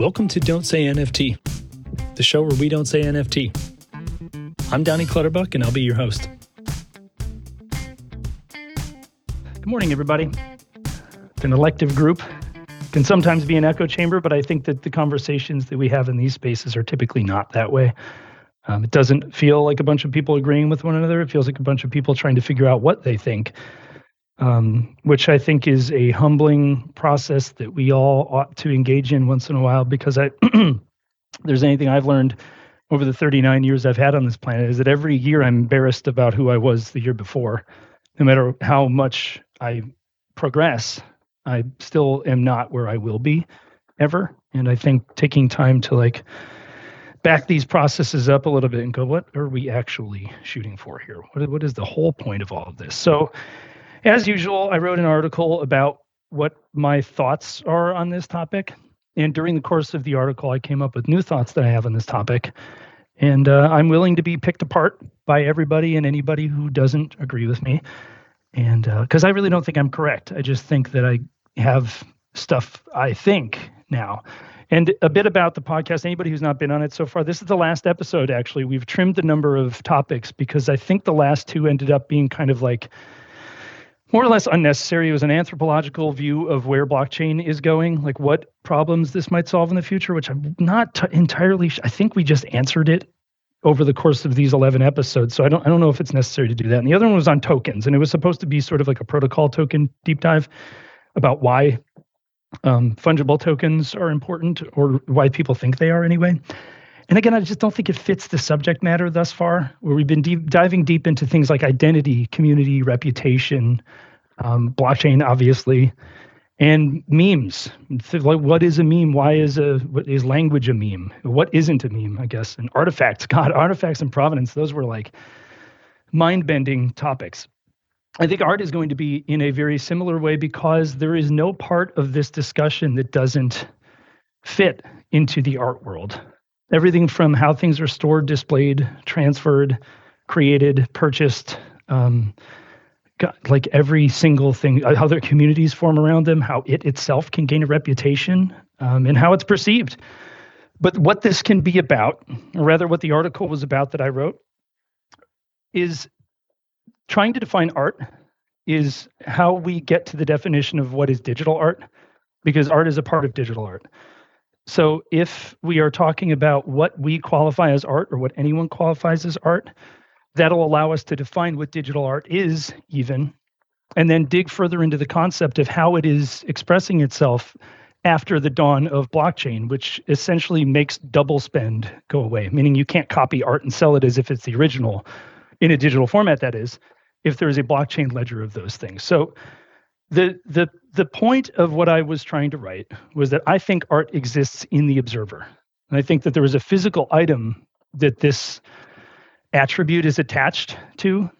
Welcome to Don't Say NFT, the show where we don't say NFT. I'm Donnie Clutterbuck, and I'll be your host. Good morning, everybody. An elective group can sometimes be an echo chamber, but I think that the conversations that we have in these spaces are typically not that way. Um, it doesn't feel like a bunch of people agreeing with one another. It feels like a bunch of people trying to figure out what they think, um, which I think is a humbling process that we all ought to engage in once in a while. Because I, there's anything I've learned over the 39 years I've had on this planet is that every year I'm embarrassed about who I was the year before. No matter how much I progress, I still am not where I will be ever. And I think taking time to like back these processes up a little bit and go, what are we actually shooting for here? What, what is the whole point of all of this? So, as usual, I wrote an article about what my thoughts are on this topic. And during the course of the article, I came up with new thoughts that I have on this topic. And uh, I'm willing to be picked apart by everybody and anybody who doesn't agree with me. And because uh, I really don't think I'm correct, I just think that I have stuff I think now. And a bit about the podcast, anybody who's not been on it so far, this is the last episode, actually. We've trimmed the number of topics because I think the last two ended up being kind of like more or less unnecessary. It was an anthropological view of where blockchain is going, like what problems this might solve in the future, which I'm not t- entirely. Sh- I think we just answered it over the course of these 11 episodes. So I don't I don't know if it's necessary to do that. And the other one was on tokens, and it was supposed to be sort of like a protocol token deep dive about why um, fungible tokens are important or why people think they are anyway. And again, I just don't think it fits the subject matter thus far, where we've been deep, diving deep into things like identity, community, reputation, um, blockchain, obviously, and memes. Like, what is a meme? Why is a what is language a meme? What isn't a meme? I guess and artifacts. God, artifacts and provenance. Those were like mind-bending topics. I think art is going to be in a very similar way because there is no part of this discussion that doesn't fit into the art world. Everything from how things are stored, displayed, transferred, created, purchased, um, like every single thing, uh, how their communities form around them, how it itself can gain a reputation, um, and how it's perceived. But what this can be about, or rather, what the article was about that I wrote, is trying to define art is how we get to the definition of what is digital art, because art is a part of digital art. So if we are talking about what we qualify as art or what anyone qualifies as art, that'll allow us to define what digital art is, even, and then dig further into the concept of how it is expressing itself after the dawn of blockchain, which essentially makes double spend go away, meaning you can't copy art and sell it as if it's the original in a digital format, that is if there is a blockchain ledger of those things. So the the the point of what I was trying to write was that I think art exists in the observer. And I think that there is a physical item that this attribute is attached to.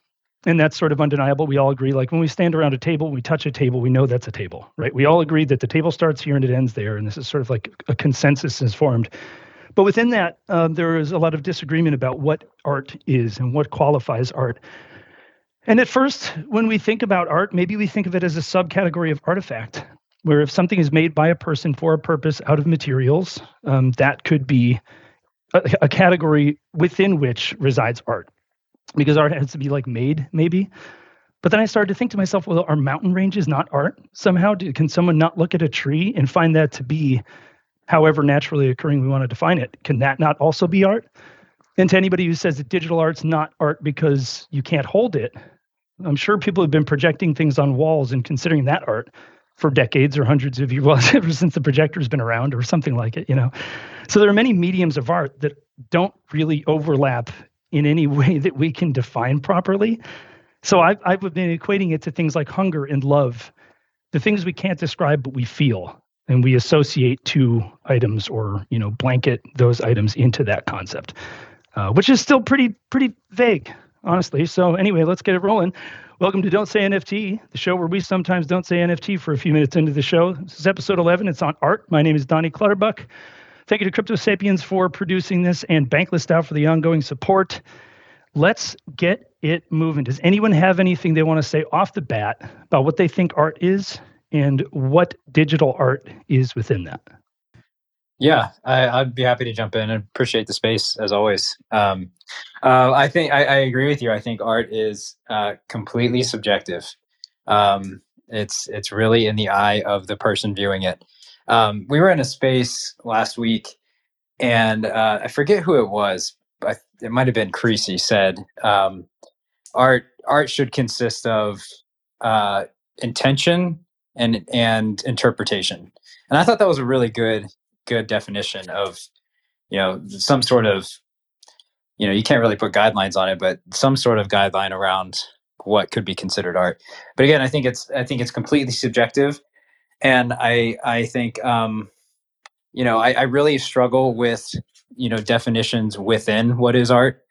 And that's sort of undeniable. We all agree. Like when we stand around a table, we touch a table, we know that's a table, right? We all agree that the table starts here and it ends there. And this is sort of like a consensus is formed. But within that, uh, there is a lot of disagreement about what art is and what qualifies art. And at first, when we think about art, maybe we think of it as a subcategory of artifact, where if something is made by a person for a purpose out of materials, um, that could be a, a category within which resides art. Because art has to be like made, maybe. But then I started to think to myself, well, are mountain ranges not art somehow? Do, can someone not look at a tree and find that to be however naturally occurring we want to define it? Can that not also be art? And to anybody who says that digital art's not art because you can't hold it, I'm sure people have been projecting things on walls and considering that art for decades or hundreds of years, well, ever since the projector's been around or something like it, you know. So there are many mediums of art that don't really overlap in any way that we can define properly. So I've, I've been equating it to things like hunger and love, the things we can't describe but we feel and we associate two items or you know blanket those items into that concept uh, which is still pretty pretty vague, honestly. So anyway, let's get it rolling. Welcome to Don't Say NFT, the show where we sometimes don't say NFT for a few minutes into the show. This is episode 11. It's on art. My name is Donnie Clutterbuck. Thank you to Crypto Sapiens for producing this and Bankless DAO for the ongoing support. Let's get it moving. Does anyone have anything they want to say off the bat about what they think art is and what digital art is within that? Yeah, I, would be happy to jump in and appreciate the space as always. Um, uh, I think I, I, agree with you. I think art is uh, completely subjective. Um, it's it's really in the eye of the person viewing it. Um, we were in a space last week, and uh, I forget who it was, but it might have been Creasy said um, art art should consist of uh, intention and and interpretation. And I thought that was a really good good definition of you know some sort of you know you can't really put guidelines on it, but some sort of guideline around what could be considered art. But again, I think it's I think it's completely subjective, and I I think um, you know I, I really struggle with you know definitions within what is art.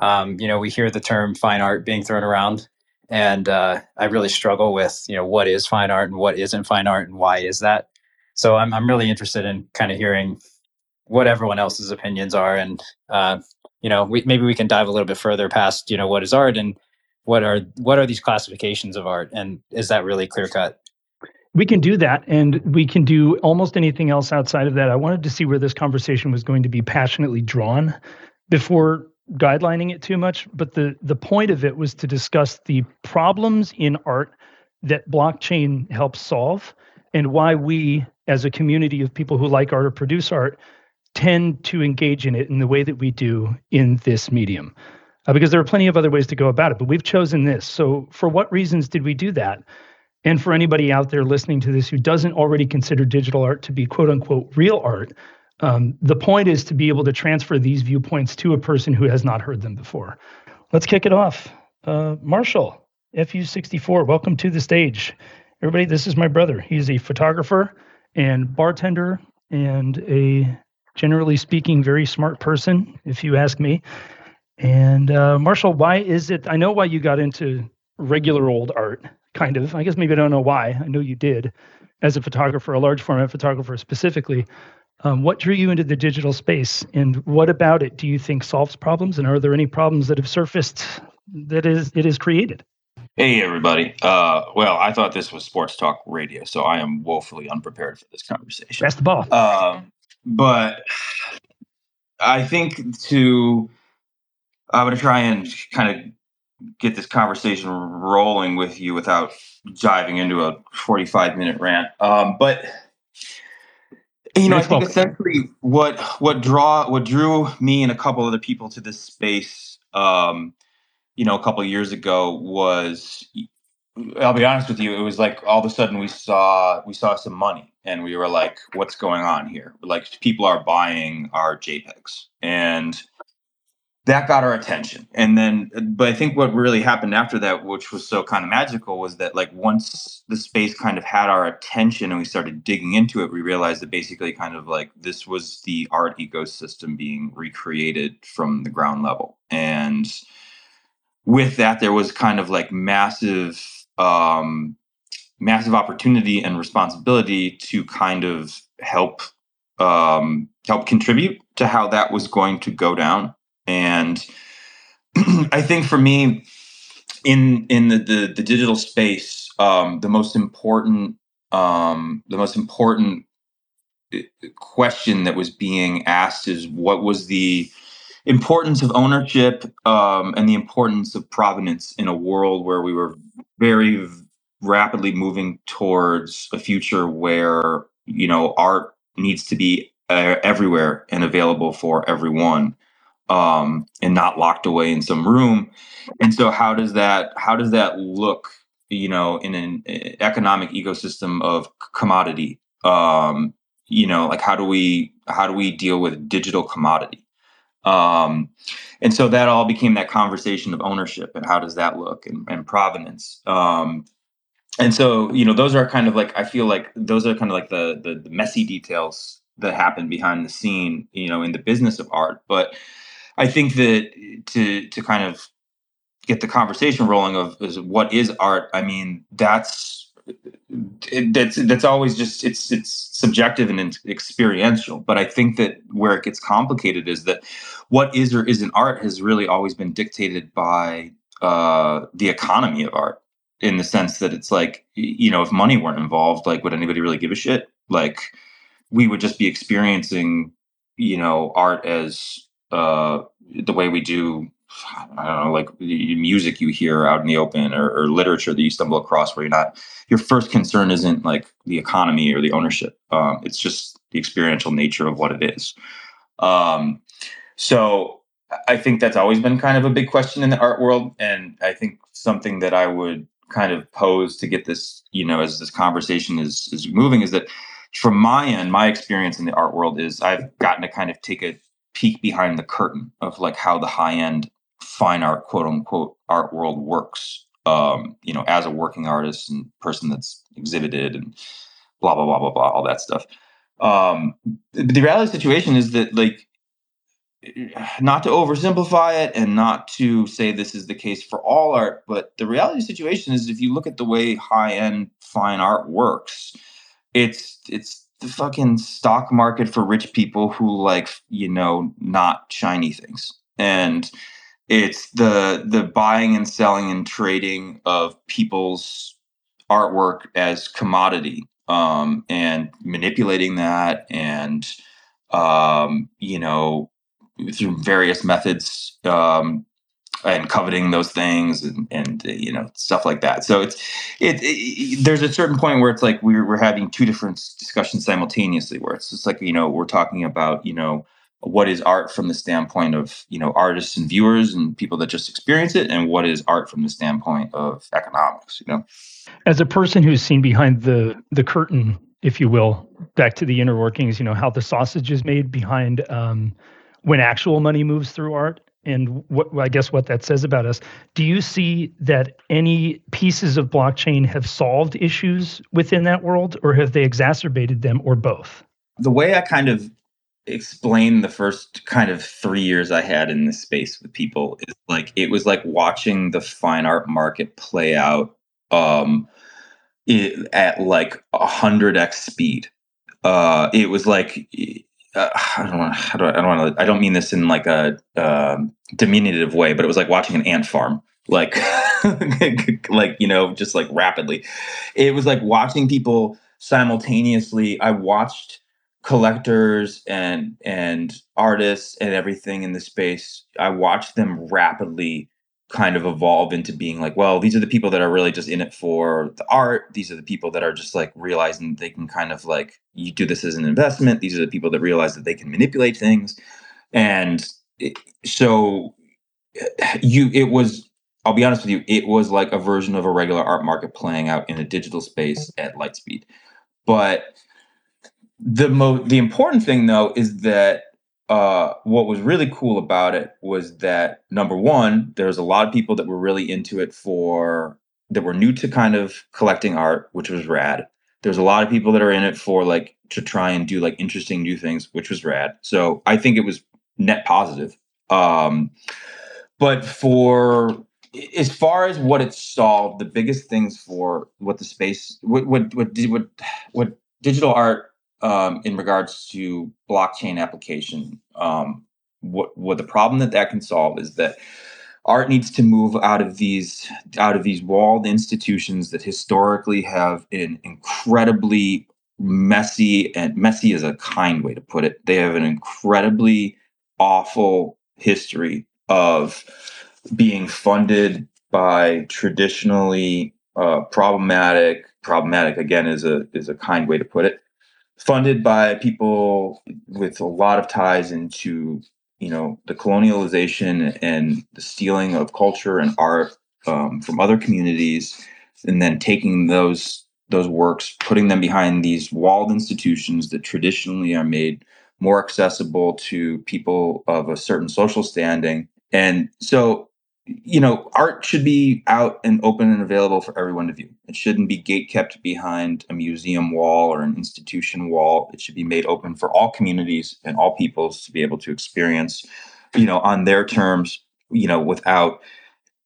Um, you know, we hear the term fine art being thrown around, and uh, I really struggle with you know what is fine art and what isn't fine art and why is that. So I'm I'm really interested in kind of hearing what everyone else's opinions are, and uh, you know, we, maybe we can dive a little bit further past you know what is art and what are what are these classifications of art, and is that really clear cut? We can do that, and we can do almost anything else outside of that. I wanted to see where this conversation was going to be passionately drawn before guidelining it too much, but the the point of it was to discuss the problems in art that blockchain helps solve and why we as a community of people who like art or produce art tend to engage in it in the way that we do in this medium. Uh, because there are plenty of other ways to go about it, but we've chosen this. So, for what reasons did we do that? And for anybody out there listening to this who doesn't already consider digital art to be quote unquote real art, um, the point is to be able to transfer these viewpoints to a person who has not heard them before. Let's kick it off. Uh, Marshall, FU64, welcome to the stage. Everybody, this is my brother. He's a photographer and bartender and a generally speaking very smart person, if you ask me. And uh, Marshall, why is it? I know why you got into regular old art, kind of. I guess maybe I don't know why. I know you did as a photographer, a large format photographer specifically. Um, what drew you into the digital space, and what about it do you think solves problems? And are there any problems that have surfaced that is it is created? Hey everybody. Uh, well, I thought this was sports talk radio, so I am woefully unprepared for this conversation. That's the ball. Um, but I think to I'm going to try and kind of get this conversation rolling with you without diving into a 45 minute rant. Um, but you know, I think essentially what what draw what drew me and a couple other people to this space, um, you know, a couple years ago was, I'll be honest with you, it was like all of a sudden we saw we saw some money and we were like, what's going on here? Like people are buying our JPEGs and that got our attention and then but i think what really happened after that which was so kind of magical was that like once the space kind of had our attention and we started digging into it we realized that basically kind of like this was the art ecosystem being recreated from the ground level and with that there was kind of like massive um massive opportunity and responsibility to kind of help um help contribute to how that was going to go down. And I think for me, in in the the, the digital space, um, the most important um, the most important uh, question that was being asked is what was the importance of ownership um, and the importance of provenance in a world where we were very rapidly moving towards a future where you know art needs to be uh, everywhere and available for everyone um, and not locked away in some room. And so, how does that how does that look? You know, in an economic ecosystem of commodity. Um, you know, like how do we how do we deal with digital commodity? Um, and so that all became that conversation of ownership and how does that look and, and provenance. Um, and so you know those are kind of like i feel like those are kind of like the, the the, messy details that happen behind the scene you know in the business of art but I think that to to kind of get the conversation rolling of is what is art. I mean, that's it, that's that's always just it's it's subjective and experiential. But I think that where it gets complicated is that what is or isn't art has really always been dictated by uh, the economy of art in the sense that it's like you know if money weren't involved like would anybody really give a shit like we would just be experiencing, you know, art as uh, the way we do. I don't know, like music you hear out in the open, or, or literature that you stumble across, where you're not. Your first concern isn't like the economy or the ownership. Um, it's just the experiential nature of what it is. Um, so I think that's always been kind of a big question in the art world, and I think something that I would kind of pose to get this, you know, as this conversation is is moving, is that from my end, my experience in the art world is I've gotten to kind of take a peek behind the curtain of like how the high end fine art, quote unquote, art world works. Um, you know, as a working artist and person that's exhibited and blah blah blah blah blah, all that stuff. Um, the reality the situation is that like not to oversimplify it and not to say this is the case for all art, but the reality situation is if you look at the way high end fine art works, it's it's the fucking stock market for rich people who like you know not shiny things and it's the the buying and selling and trading of people's artwork as commodity um, and manipulating that and um, you know through various methods um, and coveting those things and, and you know stuff like that. So it's it, it, there's a certain point where it's like we're, we're having two different discussions simultaneously where it's just like you know we're talking about you know what is art from the standpoint of you know artists and viewers and people that just experience it and what is art from the standpoint of economics you know as a person who's seen behind the the curtain if you will back to the inner workings you know how the sausage is made behind um, when actual money moves through art and what I guess what that says about us. Do you see that any pieces of blockchain have solved issues within that world, or have they exacerbated them, or both? The way I kind of explain the first kind of three years I had in this space with people is like it was like watching the fine art market play out um, it, at like a hundred x speed. Uh, it was like uh, I don't want to, I don't, want to, I don't mean this in like a uh, diminutive way, but it was like watching an ant farm, like, like, you know, just like rapidly. It was like watching people simultaneously. I watched collectors and, and artists and everything in the space. I watched them rapidly kind of evolve into being like, well, these are the people that are really just in it for the art. These are the people that are just like realizing they can kind of like you do this as an investment. These are the people that realize that they can manipulate things. And it, so you it was I'll be honest with you, it was like a version of a regular art market playing out in a digital space mm-hmm. at light speed. But the mo the important thing though is that uh, what was really cool about it was that number one, there's a lot of people that were really into it for that were new to kind of collecting art, which was rad. There's a lot of people that are in it for like to try and do like interesting new things, which was rad. So I think it was net positive. Um, but for as far as what it solved, the biggest things for what the space, what what what what, what digital art um, in regards to blockchain application. Um, what what the problem that that can solve is that art needs to move out of these out of these walled institutions that historically have an incredibly messy and messy is a kind way to put it. They have an incredibly awful history of being funded by traditionally uh, problematic problematic again is a is a kind way to put it funded by people with a lot of ties into you know the colonialization and the stealing of culture and art um, from other communities and then taking those those works putting them behind these walled institutions that traditionally are made more accessible to people of a certain social standing. And so you know, art should be out and open and available for everyone to view. It shouldn't be gate kept behind a museum wall or an institution wall. It should be made open for all communities and all peoples to be able to experience, you know, on their terms, you know, without,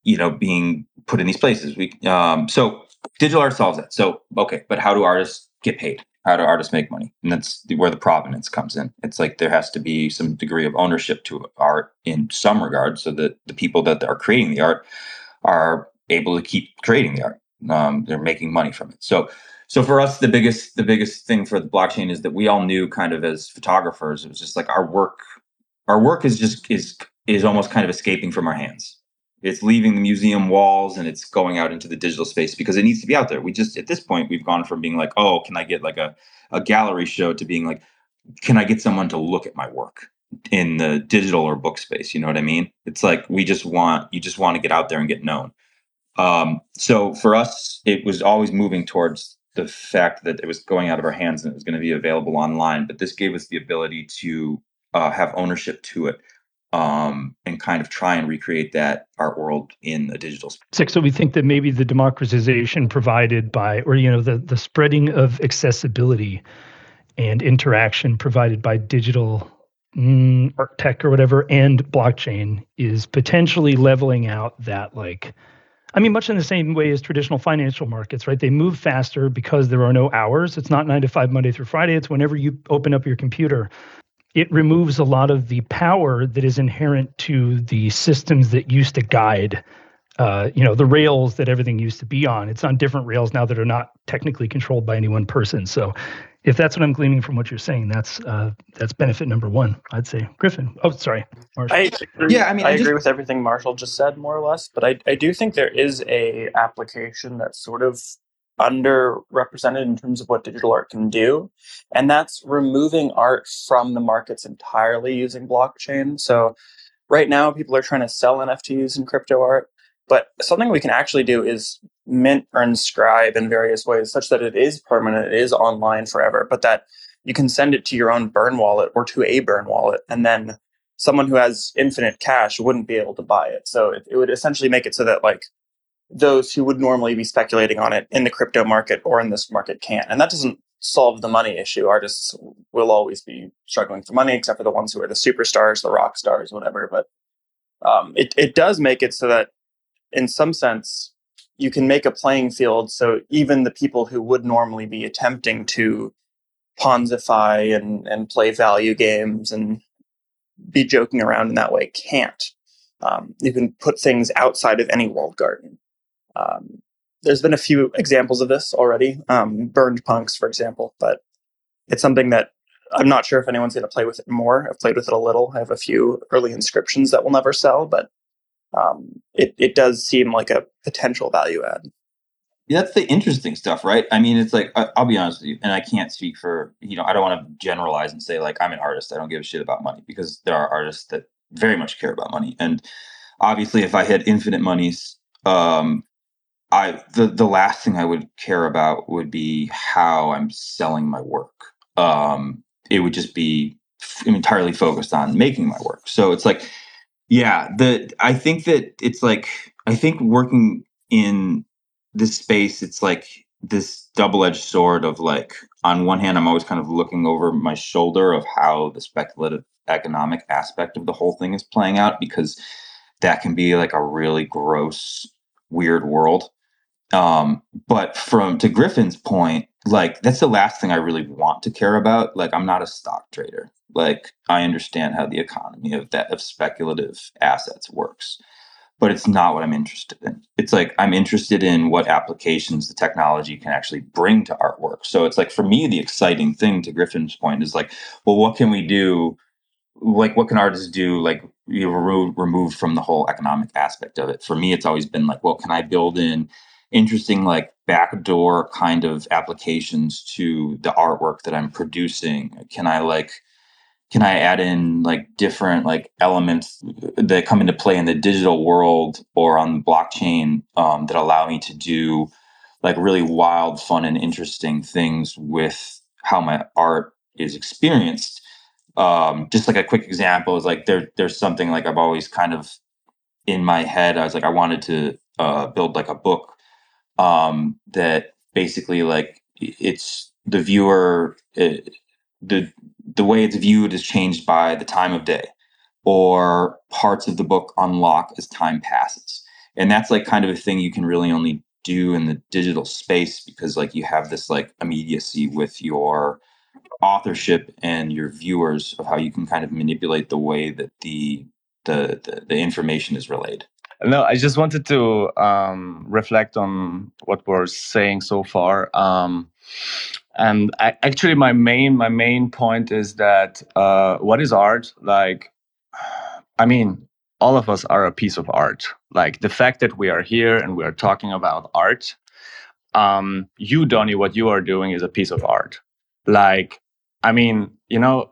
you know, being put in these places. We um so digital art solves that. So okay, but how do artists get paid? How do artists make money? And that's where the provenance comes in. It's like there has to be some degree of ownership to art in some regard, so that the people that are creating the art are able to keep creating the art. Um, they're making money from it. So, so for us the biggest the biggest thing for the blockchain is that we all knew kind of as photographers it was just like our work our work is just is is almost kind of escaping from our hands it's leaving the museum walls and it's going out into the digital space because it needs to be out there. We just at this point we've gone from being like oh can i get like a, a gallery show? to being like can i get someone to look at my work in the digital or book space? You know what i mean? It's like we just want you just want to get out there and get known. Um, so for us it was always moving towards the fact that it was going out of our hands and it was going to be available online but this gave us the ability to uh, have ownership to it um, and kind of try and recreate that art world in a digital space. So we think that maybe the democratization provided by, or you know, the the spreading of accessibility and interaction provided by digital mm, art tech or whatever and blockchain is potentially leveling out that like. I mean, much in the same way as traditional financial markets, right? They move faster because there are no hours. It's not nine to five, Monday through Friday. It's whenever you open up your computer it removes a lot of the power that is inherent to the systems that used to guide uh, you know the rails that everything used to be on. It's on different rails now that are not technically controlled by any one person. So if that's what i'm gleaning from what you're saying that's uh, that's benefit number one i'd say. Griffin. Oh sorry. Marshall. I agree. yeah i mean i, I agree just... with everything marshall just said more or less but I, I do think there is a application that sort of underrepresented in terms of what digital art can do. And that's removing art from the markets entirely using blockchain. So right now, people are trying to sell NFTs and crypto art. But something we can actually do is mint or inscribe in various ways such that it is permanent, it is online forever, but that you can send it to your own burn wallet or to a burn wallet. And then someone who has infinite cash wouldn't be able to buy it. So it, it would essentially make it so that like those who would normally be speculating on it in the crypto market or in this market can't. And that doesn't solve the money issue. Artists will always be struggling for money, except for the ones who are the superstars, the rock stars, whatever. But um, it, it does make it so that, in some sense, you can make a playing field so even the people who would normally be attempting to Ponzify and, and play value games and be joking around in that way can't. Um, you can put things outside of any walled garden. Um, there's been a few examples of this already, um, burned punks, for example, but it's something that I'm not sure if anyone's going to play with it more. I've played with it a little. I have a few early inscriptions that will never sell, but um, it it does seem like a potential value add. That's the interesting stuff, right? I mean, it's like I'll be honest with you, and I can't speak for you know I don't want to generalize and say like I'm an artist. I don't give a shit about money because there are artists that very much care about money, and obviously, if I had infinite monies, um, I the the last thing I would care about would be how I'm selling my work. Um, it would just be f- entirely focused on making my work. So it's like, yeah, the I think that it's like I think working in this space, it's like this double-edged sword of like on one hand, I'm always kind of looking over my shoulder of how the speculative economic aspect of the whole thing is playing out because that can be like a really gross weird world um, but from to Griffin's point, like that's the last thing I really want to care about. Like I'm not a stock trader. Like I understand how the economy of that of speculative assets works, but it's not what I'm interested in. It's like I'm interested in what applications the technology can actually bring to artwork. So it's like for me, the exciting thing to Griffin's point is like, well, what can we do? Like, what can artists do? Like, you remove removed from the whole economic aspect of it. For me, it's always been like, well, can I build in interesting like backdoor kind of applications to the artwork that I'm producing? Can I like can I add in like different like elements that come into play in the digital world or on the blockchain um, that allow me to do like really wild, fun, and interesting things with how my art is experienced? Um, just like a quick example is like there there's something like I've always kind of in my head. I was like I wanted to uh, build like a book um, that basically like it's the viewer it, the the way it's viewed is changed by the time of day or parts of the book unlock as time passes. And that's like kind of a thing you can really only do in the digital space because like you have this like immediacy with your authorship and your viewers of how you can kind of manipulate the way that the the, the, the information is relayed no, I just wanted to um, reflect on what we're saying so far. Um, and I, actually, my main my main point is that uh, what is art? Like, I mean, all of us are a piece of art. Like the fact that we are here and we are talking about art. Um, you, Donnie, what you are doing is a piece of art. Like, I mean, you know,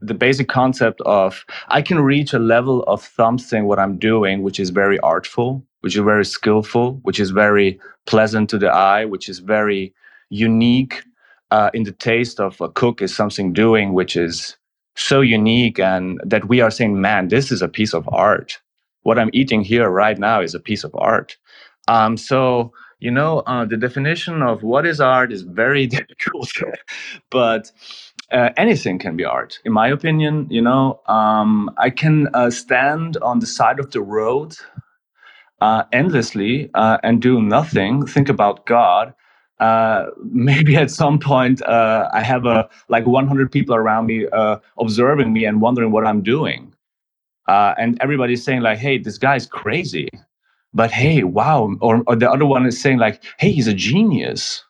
the basic concept of I can reach a level of something what I'm doing, which is very artful, which is very skillful, which is very pleasant to the eye, which is very unique uh, in the taste of a cook is something doing which is so unique and that we are saying, man, this is a piece of art. What I'm eating here right now is a piece of art. Um, so you know, uh, the definition of what is art is very difficult, but uh, anything can be art, in my opinion. You know, um, I can uh, stand on the side of the road uh, endlessly uh, and do nothing, think about God. Uh, maybe at some point uh, I have a like 100 people around me uh, observing me and wondering what I'm doing, uh, and everybody's saying like, "Hey, this guy's crazy," but hey, wow! Or, or the other one is saying like, "Hey, he's a genius."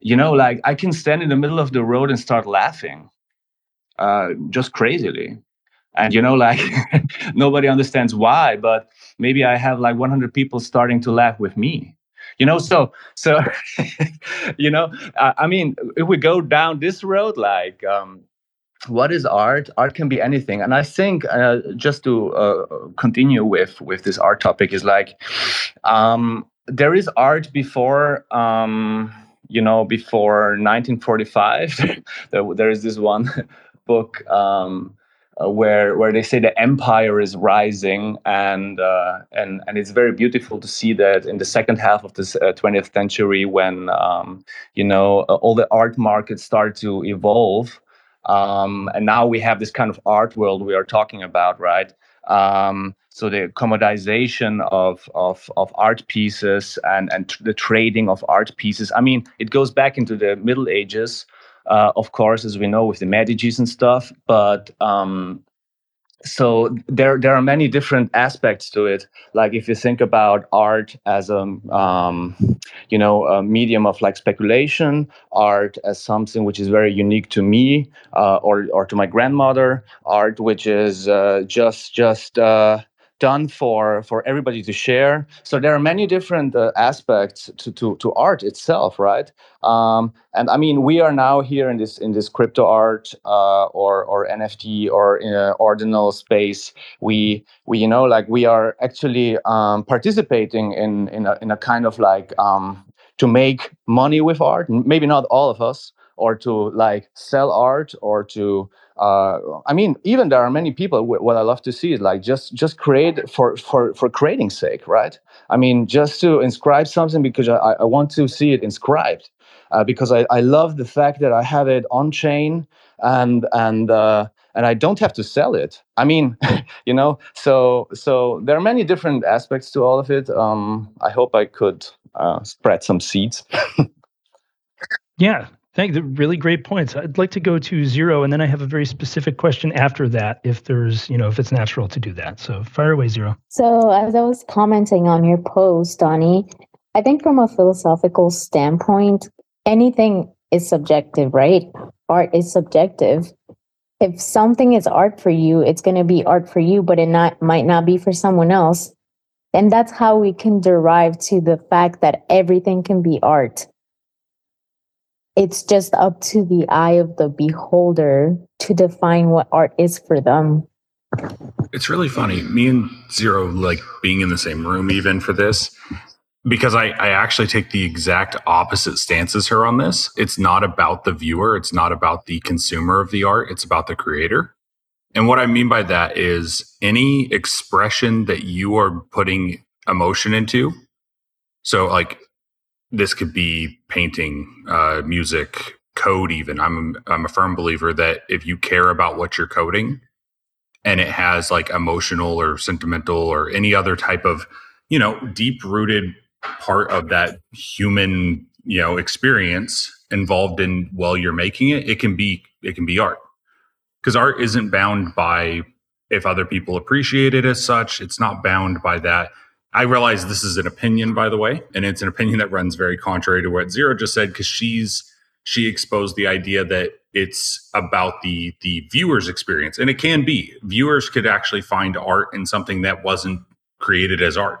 You know, like I can stand in the middle of the road and start laughing, just crazily. And you know like nobody understands why but maybe i have like 100 people starting to laugh with me. You know so so you know I, I, mean if we go down this road like um what is art? Art can be anything. And i think uh, just to uh, continue with with this art topic is like um there is art before um you know before 1945 there, is this one book um uh, where where they say the empire is rising, and uh, and and it's very beautiful to see that in the second half of this uh, 20th century, when um, you know uh, all the art markets start to evolve, um, and now we have this kind of art world we are talking about, right? Um, so the commodization of, of, of art pieces and, and the trading of art pieces. I mean, it goes back into the Middle Ages, uh, of course, as we know with the Medicis and stuff. But um, so there there are many different aspects to it like if you think about art as a um, you know a medium of like speculation art as something which is very unique to me uh, or or to my grandmother art which is uh, just just uh, done for for everybody to share. So there are many different uh, aspects to, to to art itself right? Um, and i mean we are now here in this in this crypto art uh, or or nft or uh, ordinal space. We we you know like we are actually um, participating in in a, in a kind of like um, to make money with art. Maybe not all of us or to like sell art or to uh, I mean, even there are many people. What I love to see is like just just create for for for creating sake, right? I mean, just to inscribe something because I, I want to see it inscribed, uh, because I, I love the fact that I have it on chain and and uh, and I don't have to sell it. I mean, you know, so so there are many different aspects to all of it. Um, I hope I could uh, spread some seeds. yeah, Thank you. Really great points. I'd like to go to zero, and then I have a very specific question after that, if there's, you know, if it's natural to do that. So fire away, zero. So as I was commenting on your post, Donnie, I think from a philosophical standpoint, anything is subjective, right? Art is subjective. If something is art for you, it's going to be art for you, but it not might not be for someone else. And that's how we can derive to the fact that everything can be art it's just up to the eye of the beholder to define what art is for them. It's really funny. Me and Zero like being in the same room even for this because I, I actually take the exact opposite stance as her on this. It's not about the viewer, it's not about the consumer of the art, it's about the creator. And what I mean by that is any expression that you are putting emotion into. So, like, this could be painting, uh, music, code. Even I'm I'm a firm believer that if you care about what you're coding, and it has like emotional or sentimental or any other type of you know deep rooted part of that human you know experience involved in while you're making it, it can be it can be art because art isn't bound by if other people appreciate it as such. It's not bound by that I realize this is an opinion, by the way, and it's an opinion that runs very contrary to what Zero just said because she's she exposed the idea that it's about the the viewer's experience, and it can be. Viewers could actually find art in something that wasn't created as art.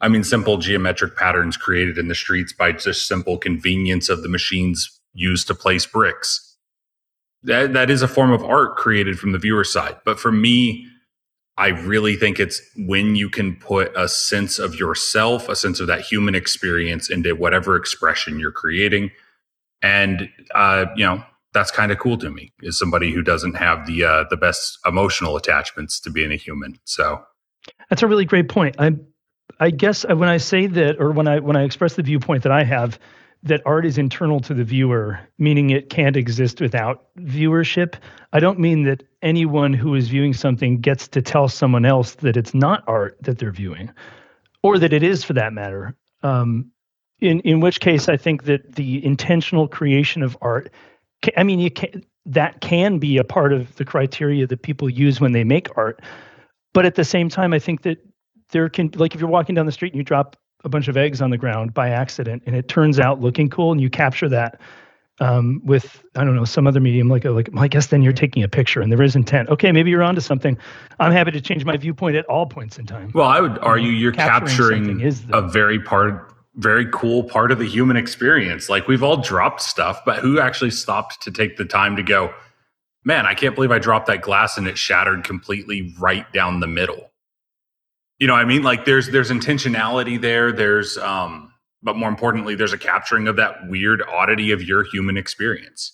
I mean, simple geometric patterns created in the streets by just simple convenience of the machines used to place bricks. That that is a form of art created from the viewer side. But for me, I really think it's when you can put a sense of yourself, a sense of that human experience into whatever expression you're creating. And, uh, you know, that's kind of cool to me is somebody who doesn't have the, uh, the best emotional attachments to being a human. So that's a really great point. I, I guess when I say that, or when I, when I express the viewpoint that I have, that art is internal to the viewer, meaning it can't exist without viewership. I don't mean that anyone who is viewing something gets to tell someone else that it's not art that they're viewing, or that it is for that matter. Um, in in which case, I think that the intentional creation of art, I mean, you can that can be a part of the criteria that people use when they make art. But at the same time, I think that there can, like, if you're walking down the street and you drop a bunch of eggs on the ground by accident and it turns out looking cool and you capture that um, with I don't know some other medium like a, like well, I guess then you're taking a picture and there is intent. Okay, maybe you're onto something. I'm happy to change my viewpoint at all points in time. Well, I would argue you're capturing, capturing a very part very cool part of the human experience. Like we've all dropped stuff, but who actually stopped to take the time to go, "Man, I can't believe I dropped that glass and it shattered completely right down the middle." You know i mean? Like there's there's intentionality there. There's um but more importantly there's a capturing of that weird oddity of your human experience.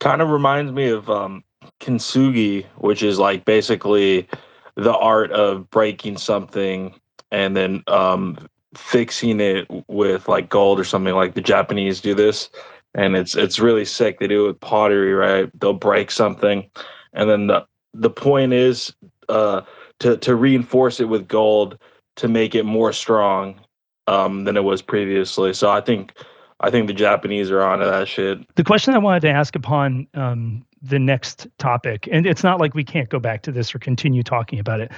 Kind of reminds me of um kintsugi which is like basically the art of breaking something and then um fixing it with like gold or something like the japanese do this. And it's it's really sick. They do it with pottery right? They'll break something. And then the the point is uh to to reinforce it with gold to make it more strong um, than it was previously. So I think I think the Japanese are onto that shit. The question I wanted to ask upon um, the next topic, and it's not like we can't go back to this or continue talking about it.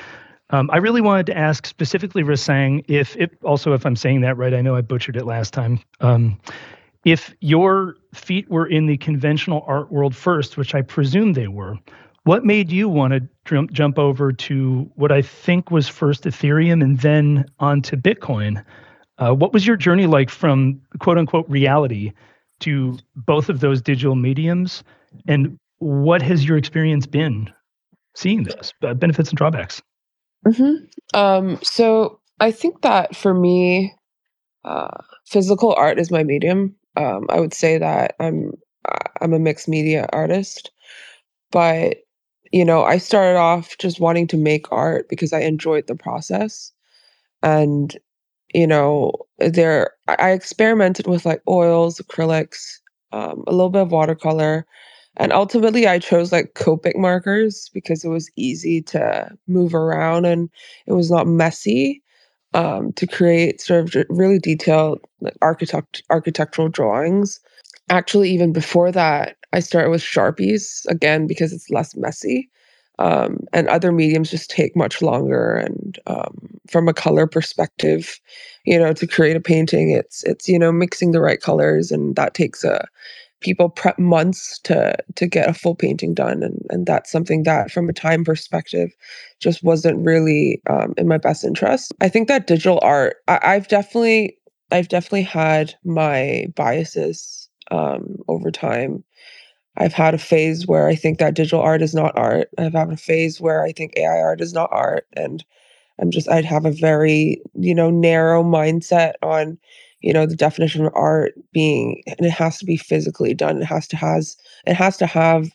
Um, I really wanted to ask specifically Rasang if it also if I'm saying that right. I know I butchered it last time. Um, if your feet were in the conventional art world first, which I presume they were, what made you want to jump, jump over to what I think was first Ethereum and then onto Bitcoin? Uh, what was your journey like from quote unquote reality to both of those digital mediums? And what has your experience been seeing those uh, benefits and drawbacks? Mm-hmm. Um, so I think that for me, uh, physical art is my medium. Um, I would say that I'm I'm a mixed media artist, but you know, I started off just wanting to make art because I enjoyed the process. And, you know, there, I experimented with like oils, acrylics, um, a little bit of watercolor. And ultimately, I chose like Copic markers because it was easy to move around and it was not messy um, to create sort of really detailed like, architect architectural drawings. Actually, even before that, I start with Sharpies again because it's less messy. Um, and other mediums just take much longer. And um, from a color perspective, you know, to create a painting, it's it's you know mixing the right colors, and that takes a people prep months to to get a full painting done, and and that's something that, from a time perspective, just wasn't really um, in my best interest. I think that digital art, I, I've definitely I've definitely had my biases um, over time. I've had a phase where I think that digital art is not art. I've had a phase where I think AI art is not art. And I'm just, I'd have a very, you know, narrow mindset on, you know, the definition of art being, and it has to be physically done. It has to has, it has to have,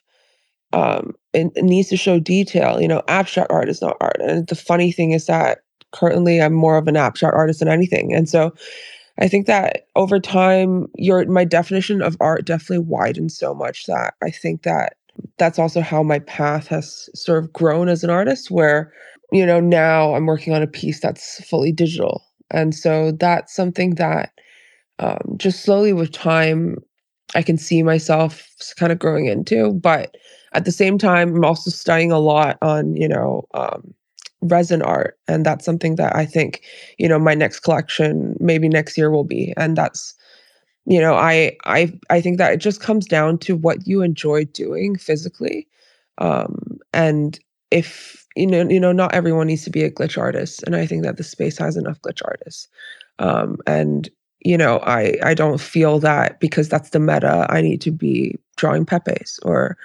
um, it, it needs to show detail. You know, abstract art is not art. And the funny thing is that currently I'm more of an abstract artist than anything. And so I think that over time, your my definition of art definitely widened so much that I think that that's also how my path has sort of grown as an artist. Where you know now I'm working on a piece that's fully digital, and so that's something that um, just slowly with time I can see myself kind of growing into. But at the same time, I'm also studying a lot on you know um, resin art and that's something that i think you know my next collection maybe next year will be and that's you know i i i think that it just comes down to what you enjoy doing physically um and if you know you know not everyone needs to be a glitch artist and i think that the space has enough glitch artists um and you know i i don't feel that because that's the meta i need to be drawing pepes or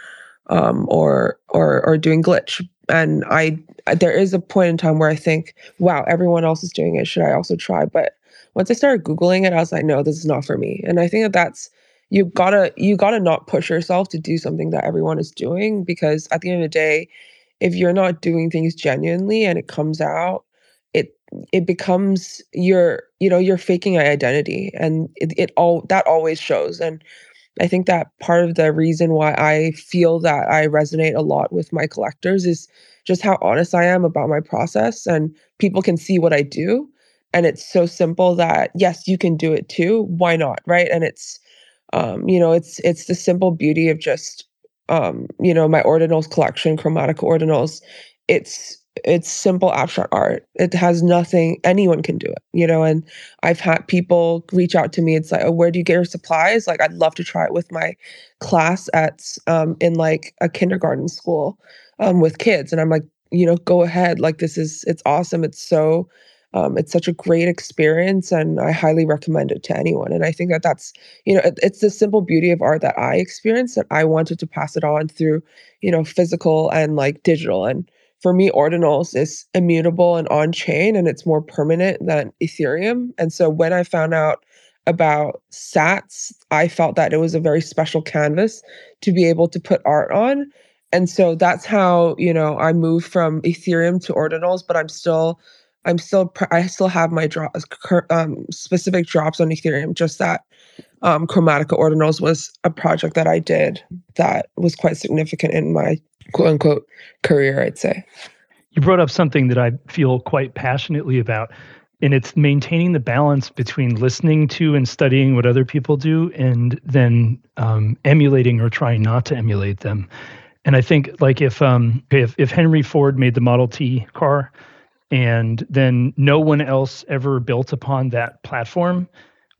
um or or or doing glitch and i there is a point in time where i think wow everyone else is doing it should i also try but once I started Googling it, I was like, no, this is not for me. And I think that that's, you gotta, you gotta not push yourself to do something that everyone is doing because at the end of the day, if you're not doing things genuinely and it comes out, it, it becomes your, you know, you're faking an identity and it, it all, that always shows. And I think that part of the reason why I feel that I resonate a lot with my collectors is just how honest I am about my process and people can see what I do and it's so simple that yes you can do it too why not? Right? And it's um you know it's it's the simple beauty of just um you know my ordinals collection chromatic ordinals. It's it's simple abstract art it has nothing anyone can do it you know and i've had people reach out to me it's like oh, where do you get your supplies like i'd love to try it with my class at um in like a kindergarten school um with kids and i'm like you know go ahead like this is it's awesome it's so um, it's such a great experience, and I highly recommend it to anyone. And I think that that's, you know, it, it's the simple beauty of art that I experienced that I wanted to pass it on through, you know, physical and like digital. And for me, Ordinals is immutable and on chain, and it's more permanent than Ethereum. And so when I found out about Sats, I felt that it was a very special canvas to be able to put art on. And so that's how, you know, I moved from Ethereum to Ordinals, but I'm still I'm still I still have my drops um, specific drops on Ethereum. Just that um, Chromatica Ordinals was a project that I did that was quite significant in my quote unquote career. I'd say. You brought up something that I feel quite passionately about, and it's maintaining the balance between listening to and studying what other people do, and then um, emulating or trying not to emulate them. And I think like if um, if if Henry Ford made the Model T car and then no one else ever built upon that platform,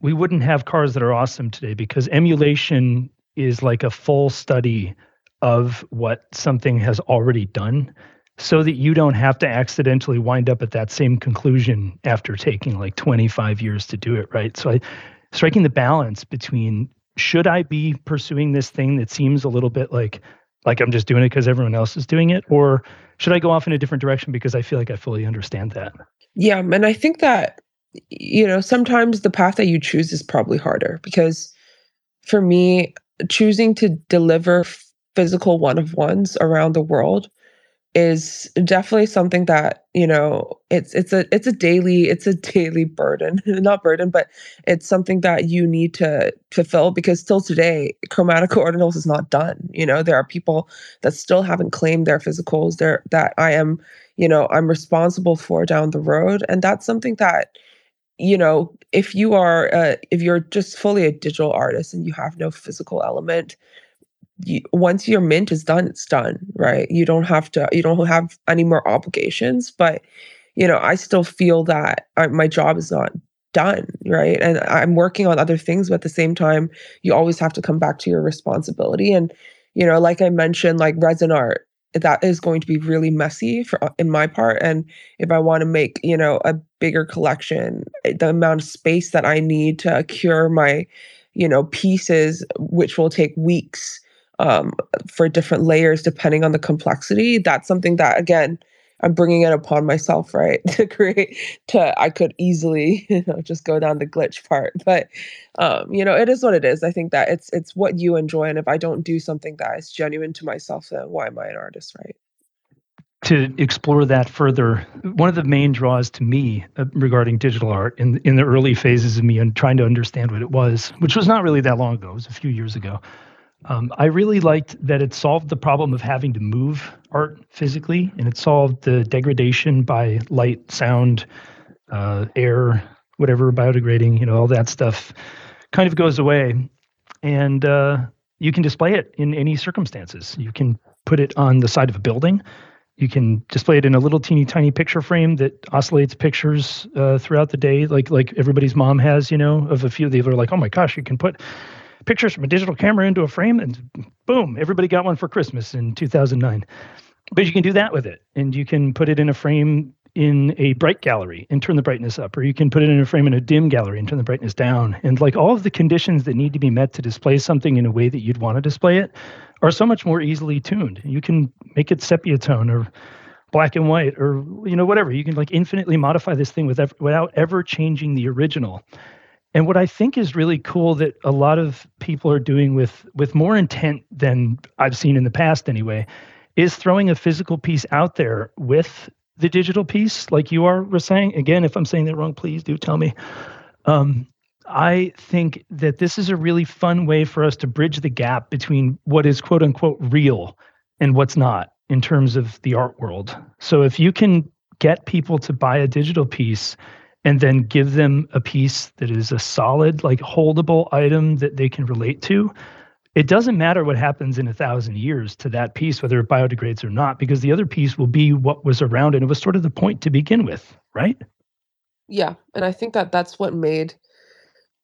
we wouldn't have cars that are awesome today because emulation is like a full study of what something has already done so that you don't have to accidentally wind up at that same conclusion after taking like 25 years to do it right so I, striking the balance between should i be pursuing this thing that seems a little bit like like i'm just doing it because everyone else is doing it or should I go off in a different direction because I feel like I fully understand that? Yeah, and I think that you know sometimes the path that you choose is probably harder because for me choosing to deliver physical one of ones around the world is definitely something that you know it's it's a it's a daily it's a daily burden not burden but it's something that you need to fulfill because still today chromatic ordinals is not done you know? There are people that still haven't claimed their physicals there that i am you know i'm responsible for down the road and that's something that you know if you are uh, if you're just fully a digital artist and you have no physical element you, once your mint is done, it's done, right? You don't have to, you don't have any more obligations. But, you know, I still feel that I, my job is not done, right? And I'm working on other things, but at the same time, you always have to come back to your responsibility. And, you know, like I mentioned, like resin art, that is going to be really messy for in my part. And if I want to make, you know, a bigger collection, eh, the amount of space that I need to cure my, you know, pieces, which will take weeks um, for different layers depending on the complexity. That's something that, again, I'm bringing it upon myself, right? to create, to I could easily, you know, just go down the glitch part, but um, you know, it is what it is. I think that it's it's what you enjoy, and if I don't do something that is genuine to myself, then why am I an artist, right? To explore that further, one of the main draws to me uh, regarding digital art in in the early phases of me and trying to understand what it was, which was not really that long ago, it was a few years ago, um, I really liked that it solved the problem of having to move art physically, and it solved the degradation by light, sound, uh, air, whatever, biodegrading, you know, all that stuff kind of goes away. And uh, you can display it in any circumstances. You can put it on the side of a building. You can display it in a little teeny tiny picture frame that oscillates pictures uh, throughout the day, like like everybody's mom has, you know, of a few. Of these. They are like, oh my gosh, you can put pictures from a digital camera into a frame, and boom, everybody got one for Christmas in 2009. But you can do that with it, and you can put it in a frame in a bright gallery and turn the brightness up, or you can put it in a frame in a dim gallery and turn the brightness down. And like all of the conditions that need to be met to display something in a way that you'd want to display it are so much more easily tuned. You can make it sepia tone or black and white or you know whatever. You can like infinitely modify this thing without ever changing the original. And what I think is really cool that a lot of people are doing with with more intent than I've seen in the past anyway is throwing a physical piece out there with the digital piece, like you are saying. Again, if I'm saying that wrong, please do tell me. Um, I think that this is a really fun way for us to bridge the gap between what is quote unquote real and what's not in terms of the art world. So if you can get people to buy a digital piece and then give them a piece that is a solid, like holdable item that they can relate to, it doesn't matter what happens in a thousand years to that piece, whether it biodegrades or not, because the other piece will be what was around and it was sort of the point to begin with, right? Yeah, and I think that that's what made,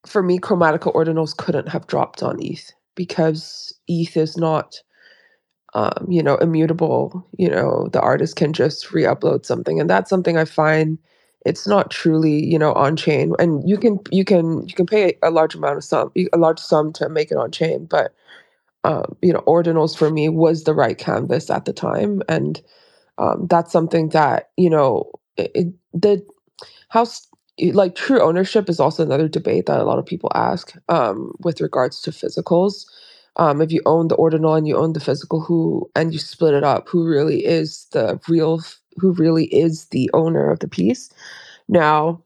for me, Chromatica Ordinals couldn't have dropped on ETH because ETH is not, um, you know, immutable. You know, the artist can just re-upload something, and that's something I find it's not truly you know on chain and you can you can you can pay a large amount of sum a large sum to make it on chain but um, you know ordinals for me was the right canvas at the time and um, that's something that you know it, it, the how like true ownership is also another debate that a lot of people ask um, with regards to physicals. Um, if you own the ordinal and you own the physical who and you split it up who really is the real who really is the owner of the piece now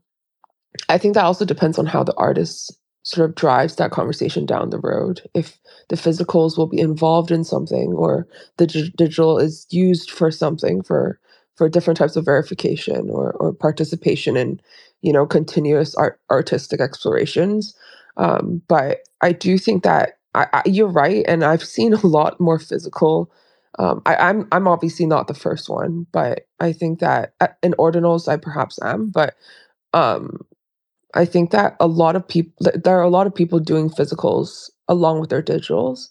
i think that also depends on how the artist sort of drives that conversation down the road if the physicals will be involved in something or the d- digital is used for something for for different types of verification or or participation in you know continuous art artistic explorations um, but i do think that I, I, you're right, and I've seen a lot more physical. Um, I, am I'm, I'm obviously not the first one, but I think that uh, in ordinals I perhaps am. But um, I think that a lot of people there are a lot of people doing physicals along with their digitals.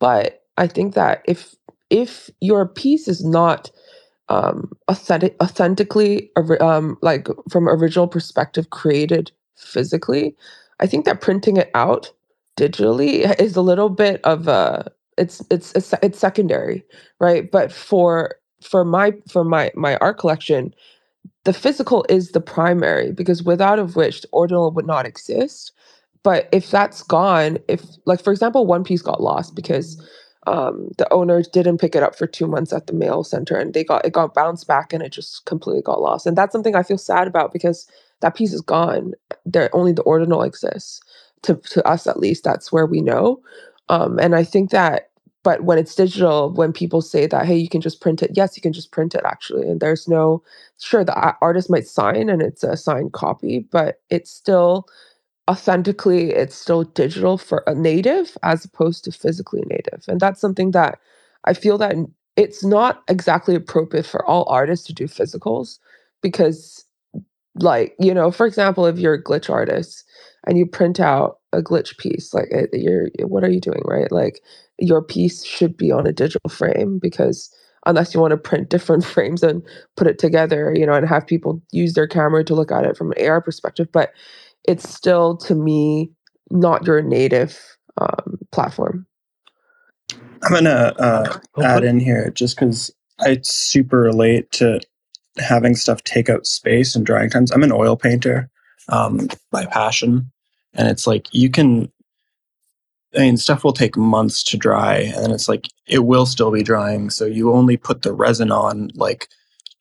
But I think that if if your piece is not um, authentic, authentically um, like from original perspective created physically, I think that printing it out digitally is a little bit of a it's it's it's, secondary right? But for for my for my my art collection the physical is the primary because without of which the ordinal would not exist. But if that's gone if like for example one piece got lost because um, the owners didn't pick it up for two months at the mail center and they got it got bounced back and it just completely got lost. And that's something i feel sad about because that piece is gone. There only the ordinal exists. To, to us at least that's where we know. Um, and i think that but when it's digital when people say that hey you can just print it yes you can just print it actually and there's no sure the artist might sign and it's a signed copy but it's still authentically it's still digital for a native as opposed to physically native and that's something that i feel that it's not exactly appropriate for all artists to do physicals because like you know for example if you're a glitch artist and you print out a glitch piece like eh, you're what are you doing right? Like your piece should be on a digital frame because unless you want to print different frames and put it together you know and have people use their camera to look at it from an ar perspective but it's still to me not your native um, platform i'm gonna uh, add in here just because i super relate to having stuff take up space and drying times i'm an oil painter um, by passion. And it's like you can, I mean, stuff will take months to dry, and it's like it will still be drying. So you only put the resin on like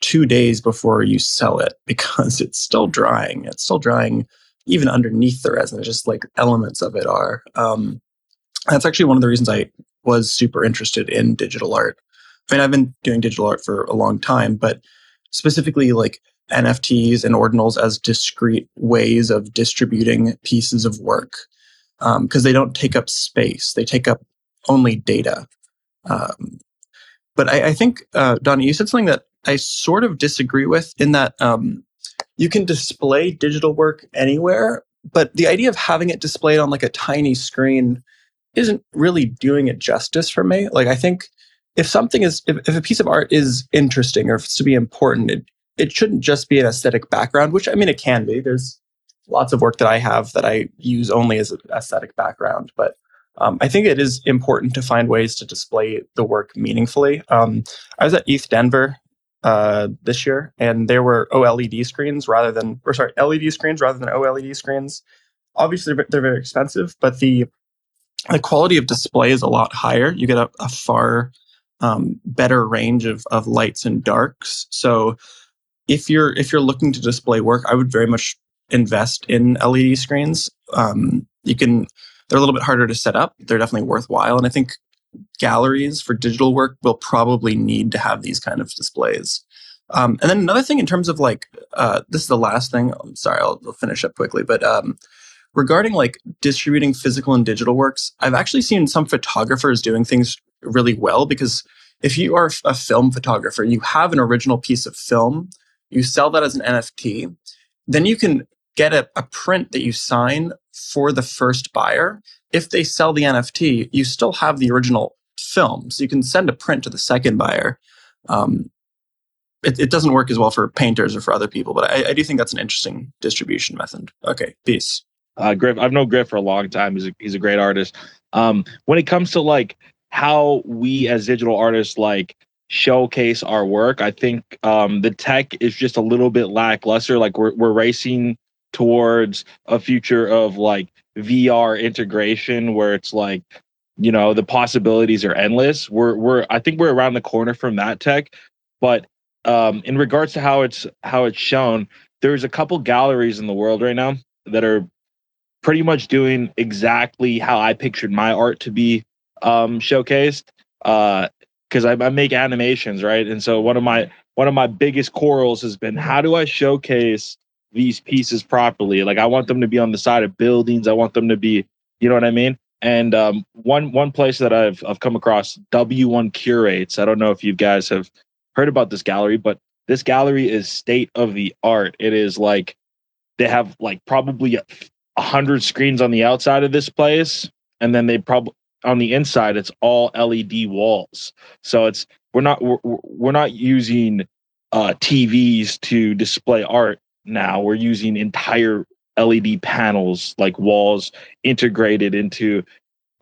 two days before you sell it because it's still drying. It's still drying even underneath the resin. It's just like elements of it are. Um, that's actually one of the reasons I was super interested in digital art. I mean, I've been doing digital art for a long time, but specifically like NFTs and ordinals as discrete ways of distributing pieces of work because um, they don't take up space; they take up only data. Um, but I, I think, uh, Donnie, you said something that I sort of disagree with in that um, you can display digital work anywhere, but the idea of having it displayed on like a tiny screen isn't really doing it justice for me. Like I think if something is if, if a piece of art is interesting or if it's to be important, it it shouldn't just be an aesthetic background, which I mean it can be. There's lots of work that I have that I use only as an aesthetic background, but um, I think it is important to find ways to display the work meaningfully. Um, I was at ETH Denver uh, this year, and there were OLED screens rather than, or sorry, LED screens rather than OLED screens. Obviously, they're very expensive, but the the quality of display is a lot higher. You get a, a far um, better range of, of lights and darks. So if you're if you're looking to display work, I would very much invest in LED screens. Um, you can they're a little bit harder to set up. They're definitely worthwhile, and I think galleries for digital work will probably need to have these kind of displays. Um, and then another thing in terms of like uh, this is the last thing. I'm sorry, I'll, I'll finish up quickly, but um, regarding like distributing physical and digital works, I've actually seen some photographers doing things really well because if you are a film photographer, you have an original piece of film, you sell that as an NFT, then you can get a, a print that you sign for the first buyer. If they sell the NFT, you still have the original film. So you can send a print to the second buyer. Um, it, it, doesn't work as well for painters or for other people, but I, I do think that's an interesting distribution method. Okay, peace. Uh, Griff, I've known Griff for a long time. He's a, he's a great artist. Um, when it comes to like how we as digital artists like showcase our work, I think um, the tech is just a little bit lackluster. Like we're we're racing towards a future of like VR integration where it's like you know the possibilities are endless. We're we're I think we're around the corner from that tech, but um, in regards to how it's how it's shown, there's a couple galleries in the world right now that are pretty much doing exactly how I pictured my art to be um, showcased. Because uh, I, I make animations, right? And so one of my one of my biggest quarrels has been how do I showcase these pieces properly? Like I want them to be on the side of buildings. I want them to be, you know what I mean? And um, one one place that I've I've come across W1 curates. I don't know if you guys have heard about this gallery, but this gallery is state of the art. It is like they have like probably a hundred screens on the outside of this place, and then they probably on the inside it's all LED walls. So it's we're not we're, we're not using uh, TVs to display art now. We're using entire LED panels like walls integrated into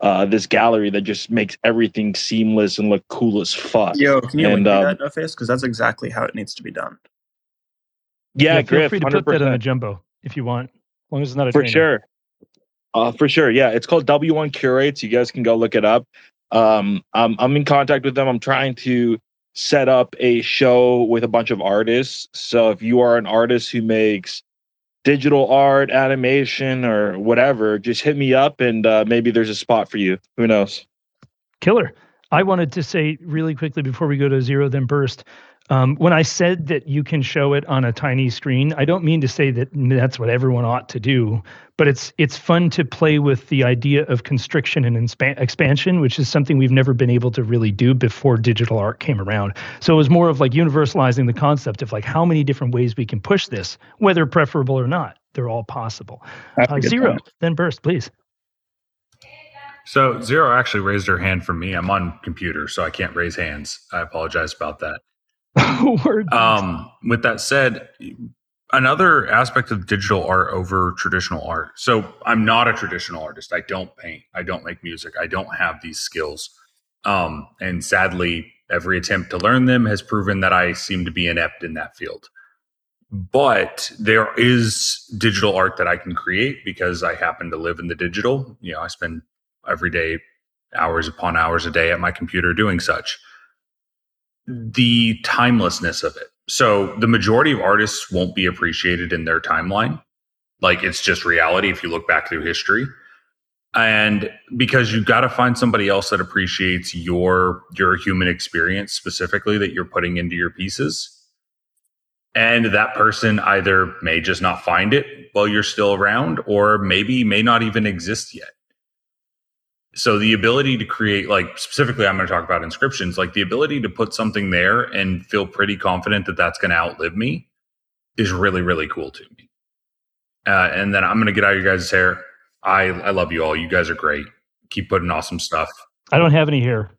uh, this gallery that just makes everything seamless and look cool as fuck. Yo, can you and, link um, that, no face? Because that's exactly how it needs to be done. Yeah, yeah feel free to 100%. put that on a jumbo if you want, as long as it's not a for trainer. sure. Uh, for sure, yeah, it's called W1 Curates. You guys can go look it up. Um, I'm I'm in contact with them. I'm trying to set up a show with a bunch of artists. So if you are an artist who makes digital art, animation, or whatever, just hit me up and uh, maybe there's a spot for you. Who knows? Killer. I wanted to say really quickly before we go to zero, then burst. Um, when I said that you can show it on a tiny screen, I don't mean to say that that's what everyone ought to do, but it's it's fun to play with the idea of constriction and inspa- expansion, which is something we've never been able to really do before digital art came around. So it was more of like universalizing the concept of like how many different ways we can push this, whether preferable or not. They're all possible. Uh, zero, point. then burst, please. So zero actually raised her hand for me. I'm on computer, so I can't raise hands. I apologize about that. um, with that said, another aspect of digital art over traditional art. So I'm not a traditional artist. I don't paint. I don't make music. I don't have these skills. Um, and sadly, every attempt to learn them has proven that I seem to be inept in that field. But there is digital art that I can create because I happen to live in the digital. You know, I spend every day hours upon hours a day at my computer doing such the timelessness of it. So the majority of artists won't be appreciated in their timeline. Like it's just reality if you look back through history. And because you've got to find somebody else that appreciates your your human experience specifically that you're putting into your pieces. And that person either may just not find it while you're still around or maybe may not even exist yet. So the ability to create, like specifically, I'm going to talk about inscriptions, like the ability to put something there and feel pretty confident that that's going to outlive me is really, really cool to me. Uh, and then I'm going to get out of your guys' hair. I, I love you all. You guys are great. Keep putting awesome stuff. I don't have any hair,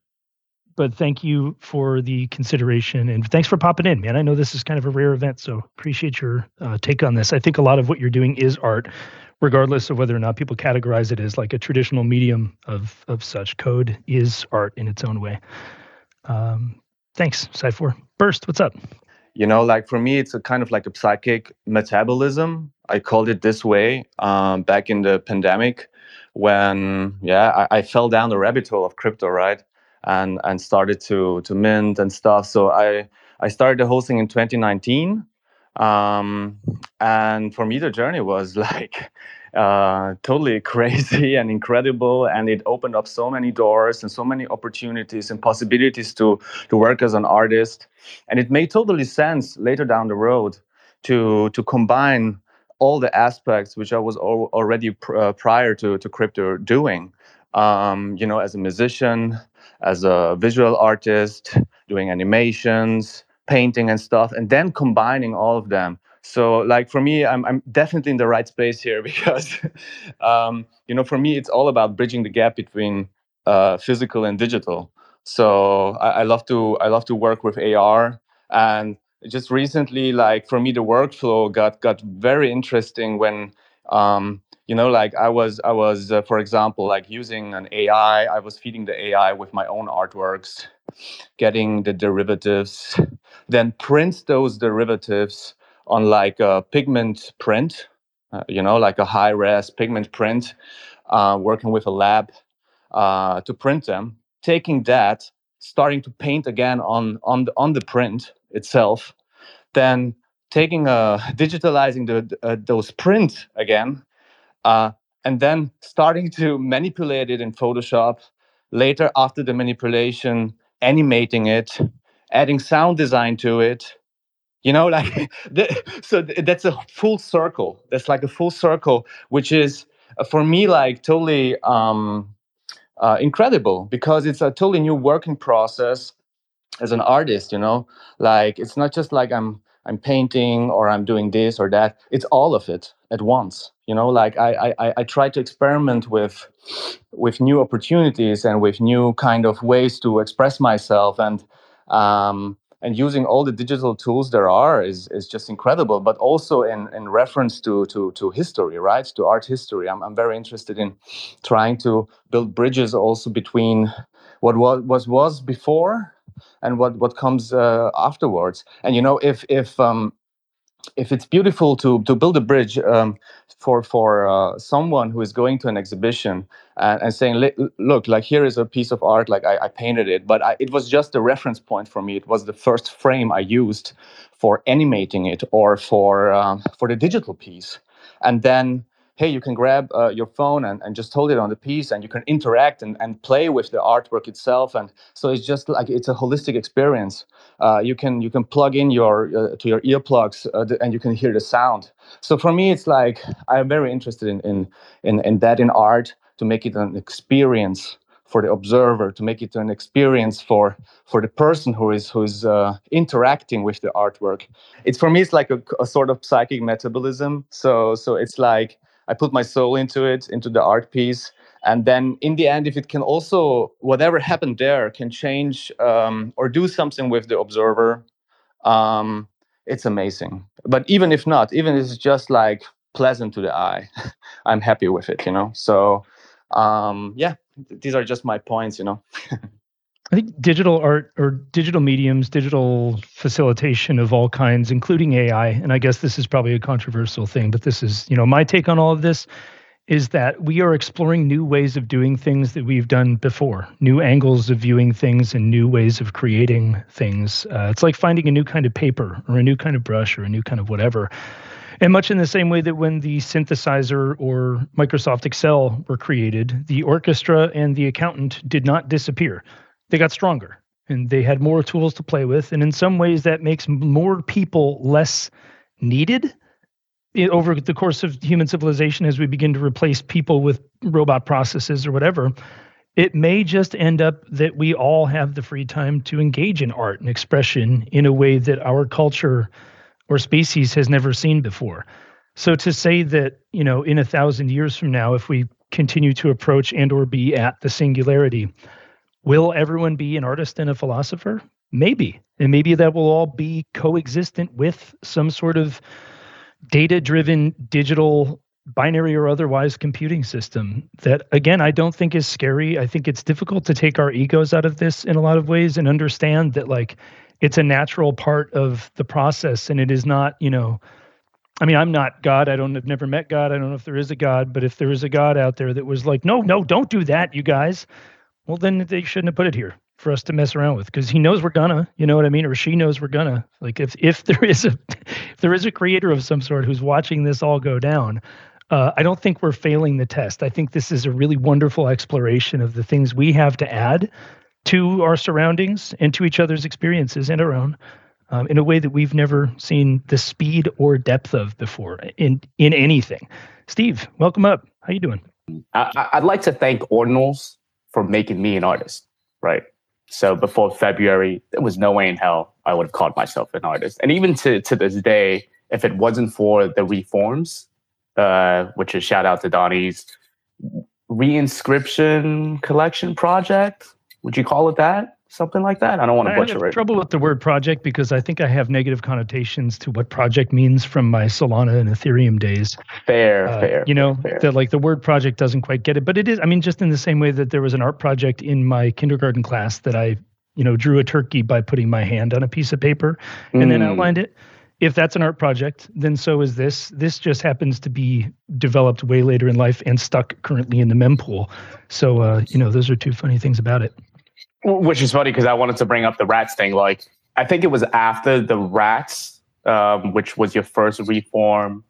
but thank you for the consideration and thanks for popping in, man. I know this is kind of a rare event, so appreciate your uh, take on this. I think a lot of what you're doing is art, regardless of whether or not people categorize it as like a traditional medium of of such. Code is art in its own way. Um, thanks, Side Four. Burst, what's up? You know, like for me, it's a kind of like a psychic metabolism. I called it this way um, back in the pandemic when, yeah, I, I fell down the rabbit hole of crypto, right? And and started to to mint and stuff. So I I started hosting in 2019. Um, and for me, the journey was like uh, totally crazy and incredible, and it opened up so many doors and so many opportunities and possibilities to to work as an artist. And it made totally sense later down the road to to combine all the aspects which I was al- already pr- uh, prior to to crypto doing. Um, you know, as a musician, as a visual artist, doing animations, painting and stuff, and then combining all of them. So like for me i'm, I'm definitely in the right space here because um, you know for me it's all about bridging the gap between uh, physical and digital. So I, I, love to i love to work with ar and just recently like for me the workflow got got very interesting when um, you know like i was i was uh, for example like using an ai i was feeding the ai with my own artworks getting the derivatives then prints those derivatives on like a pigment print, uh, you know, like a high res pigment print, uh, working with a lab uh, to print them. Taking that, starting to paint again on on the, on the print itself, then taking a digitalizing the, uh, those print again, uh, and then starting to manipulate it in Photoshop. Later, after the manipulation, animating it, adding sound design to it, you know like the, so that's a full circle that's like a full circle which is uh, for me like totally um, uh, incredible because it's a totally new working process as an artist you know? Like it's not just like i'm i'm painting or i'm doing this or that. It's all of it at once you know like i i, I try to experiment with with new opportunities and with new kind of ways to express myself. And um, and using all the digital tools there are is, is just incredible but also in, in reference to, to, to history right? To art history. I'm, I'm very interested in trying to build bridges also between what was, was, was before and what, what comes uh, afterwards and you know if if um, if it's beautiful to to build a bridge um, for for uh, someone who is going to an exhibition and, and saying, look, like here is a piece of art, like I, I painted it, but I, it was just a reference point for me. It was the first frame I used for animating it or for um, for the digital piece, and then hey, you can grab uh, your phone and, and just hold it on the piece and you can interact and, and play with the artwork itself. And so it's just like it's a holistic experience. Uh, you can you can plug in your uh, to your earplugs uh, and you can hear the sound. So for me, it's like I'm very interested in in in, in that in art to make it an experience for the observer to make it an experience for for the person who is who is uh, interacting with the artwork it's for me it's like a, a, sort of psychic metabolism so so it's like I put my soul into it, into the art piece. And then in the end, if it can also, whatever happened there can change um, or do something with the observer, um, it's amazing. But even if not, even if it's just like pleasant to the eye, I'm happy with it, you know? So um, yeah, these are just my points, you know? I think digital art or digital mediums, digital facilitation of all kinds, including AI, and I guess this is probably a controversial thing, but this is, you know, my take on all of this is that we are exploring new ways of doing things that we've done before, new angles of viewing things and new ways of creating things. Uh, it's like finding a new kind of paper or a new kind of brush or a new kind of whatever. And much in the same way that when the synthesizer or Microsoft Excel were created, the orchestra and the accountant did not disappear they got stronger and they had more tools to play with. And in some ways, that makes more people less needed over the course of human civilization as we begin to replace people with robot processes or whatever. it may just end up that we all have the free time to engage in art and expression in a way that our culture or species has never seen before. So to say that, you know, in a thousand years from now, if we continue to approach and or be at the singularity, will everyone be an artist and a philosopher? Maybe. And maybe that will all be coexistent with some sort of data driven digital binary or otherwise computing system that again i don't think is scary i think it's difficult to take our egos out of this in a lot of ways and understand that like it's a natural part of the process and it is not you know i mean i'm not god i don't have never met god i don't know if there is a god but if there is a god out there that was like no no don't do that you guys well then they shouldn't have put it here for us to mess around with because he knows we're gonna you know what i mean or she knows we're gonna like if if there is a if there is a creator of some sort who's watching this all go down uh, I don't think we're failing the test. I think this is a really wonderful exploration of the things we have to add to our surroundings and to each other's experiences and our own um, in a way that we've never seen the speed or depth of before in in anything. Steve, welcome up. How you doing? I, I'd like to thank Ordinals for making me an artist. Right. So before February, there was no way in hell I would have called myself an artist. And even to to this day, if it wasn't for the reforms uh, which is shout out to Donnie's reinscription collection project. Would you call it that? Something like that? I don't want to butcher I have it. trouble with the word project because I think I have negative connotations to what project means from my Solana and Ethereum days. Fair, Uh, fair. You know, fair. that like the word project doesn't quite get it, but it is. I mean, just in the same way that there was an art project in my kindergarten class that I, you know, drew a turkey by putting my hand on a piece of paper and then Mm. outlined it. If that's an art project, then so is this. This just happens to be developed way later in life and stuck currently in the mempool. So, uh, you know, those are two funny things about it. Which is funny because I wanted to bring up the rats thing. Like, I think it was after the rats, um, which was your first reform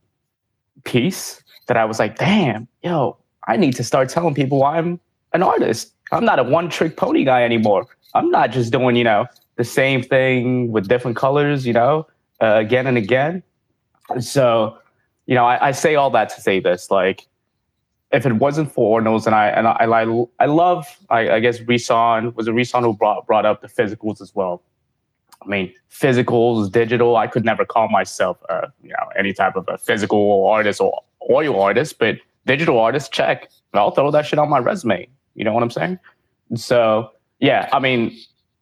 piece, that I was like, damn, yo, I need to start telling people I'm an artist. I'm not a one trick pony guy anymore. I'm not just doing, you know, the same thing with different colors, you know, uh, again and again. So, you know, I, I say all that to say this, like, if it wasn't for Ordinals, and I and I I, I love I, I guess Reson was a Reson who brought brought up the physicals as well. I mean, physicals, digital. I could never call myself uh, you know any type of a physical artist or oil artist, but digital artist, check. I'll throw that shit on my resume. You know what I'm saying? So yeah, I mean,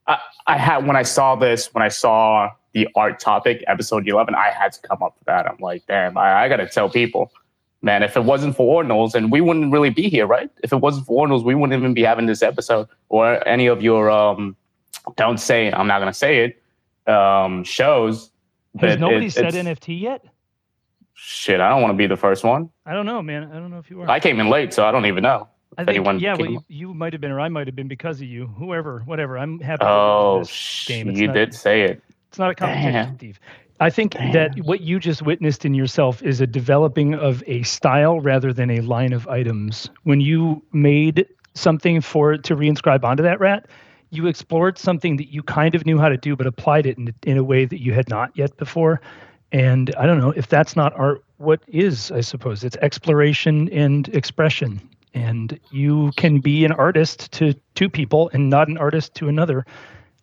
I, I had when I saw this, when I saw the art topic, episode 11, I had to come up with that. I'm like, damn, I, I got to tell people man, if it wasn't for Ordinals, and we wouldn't really be here, right? If it wasn't for Ordinals, we wouldn't even be having this episode or any of your um, don't say I'm not gonna say it um, shows. Has But nobody it- said NFT yet? Shit, I don't want to be the first one. I don't know, man. I don't know if you are. I came in late, so I don't even know. I think, anyone yeah, well, you, you might have been, or I might have been because of you. Whoever, whatever. I'm happy. Oh, sh- game. It's you not- did say it. It's not a competition, Damn. Steve. I think that what you just witnessed in yourself is a developing of a style rather than a line of items. When you made something for to reinscribe onto that rat, you explored something that you kind of knew how to do, but applied it in, in a way that you had not yet before. And I don't know if that's not art. What is? I suppose it's exploration and expression. And you can be an artist to two people and not an artist to another.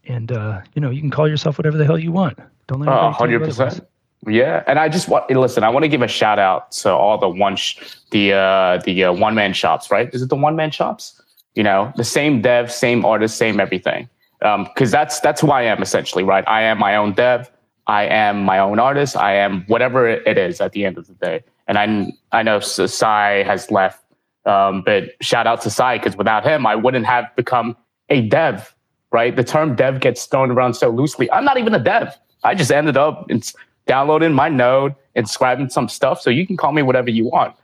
And uh, you know you can call yourself whatever the hell you want. Don't let Oh, anybody hundred otherwise. percent. Yeah, and I just want listen. I want to give a shout out to all the one sh- the uh, the uh, one man shops. Right? Is it the one man shops? You know, the same dev, same artist, same everything. Because that's that's who I am essentially. Right? I am my own dev. I am my own artist. I am whatever it is at the end of the day. And I I know Sai has left, um, but shout out to Sai because without him, I wouldn't have become a dev. Right? The term dev gets thrown around so loosely. I'm not even a dev. I just ended up in, downloading my node, and inscribing some stuff. So you can call me whatever you want.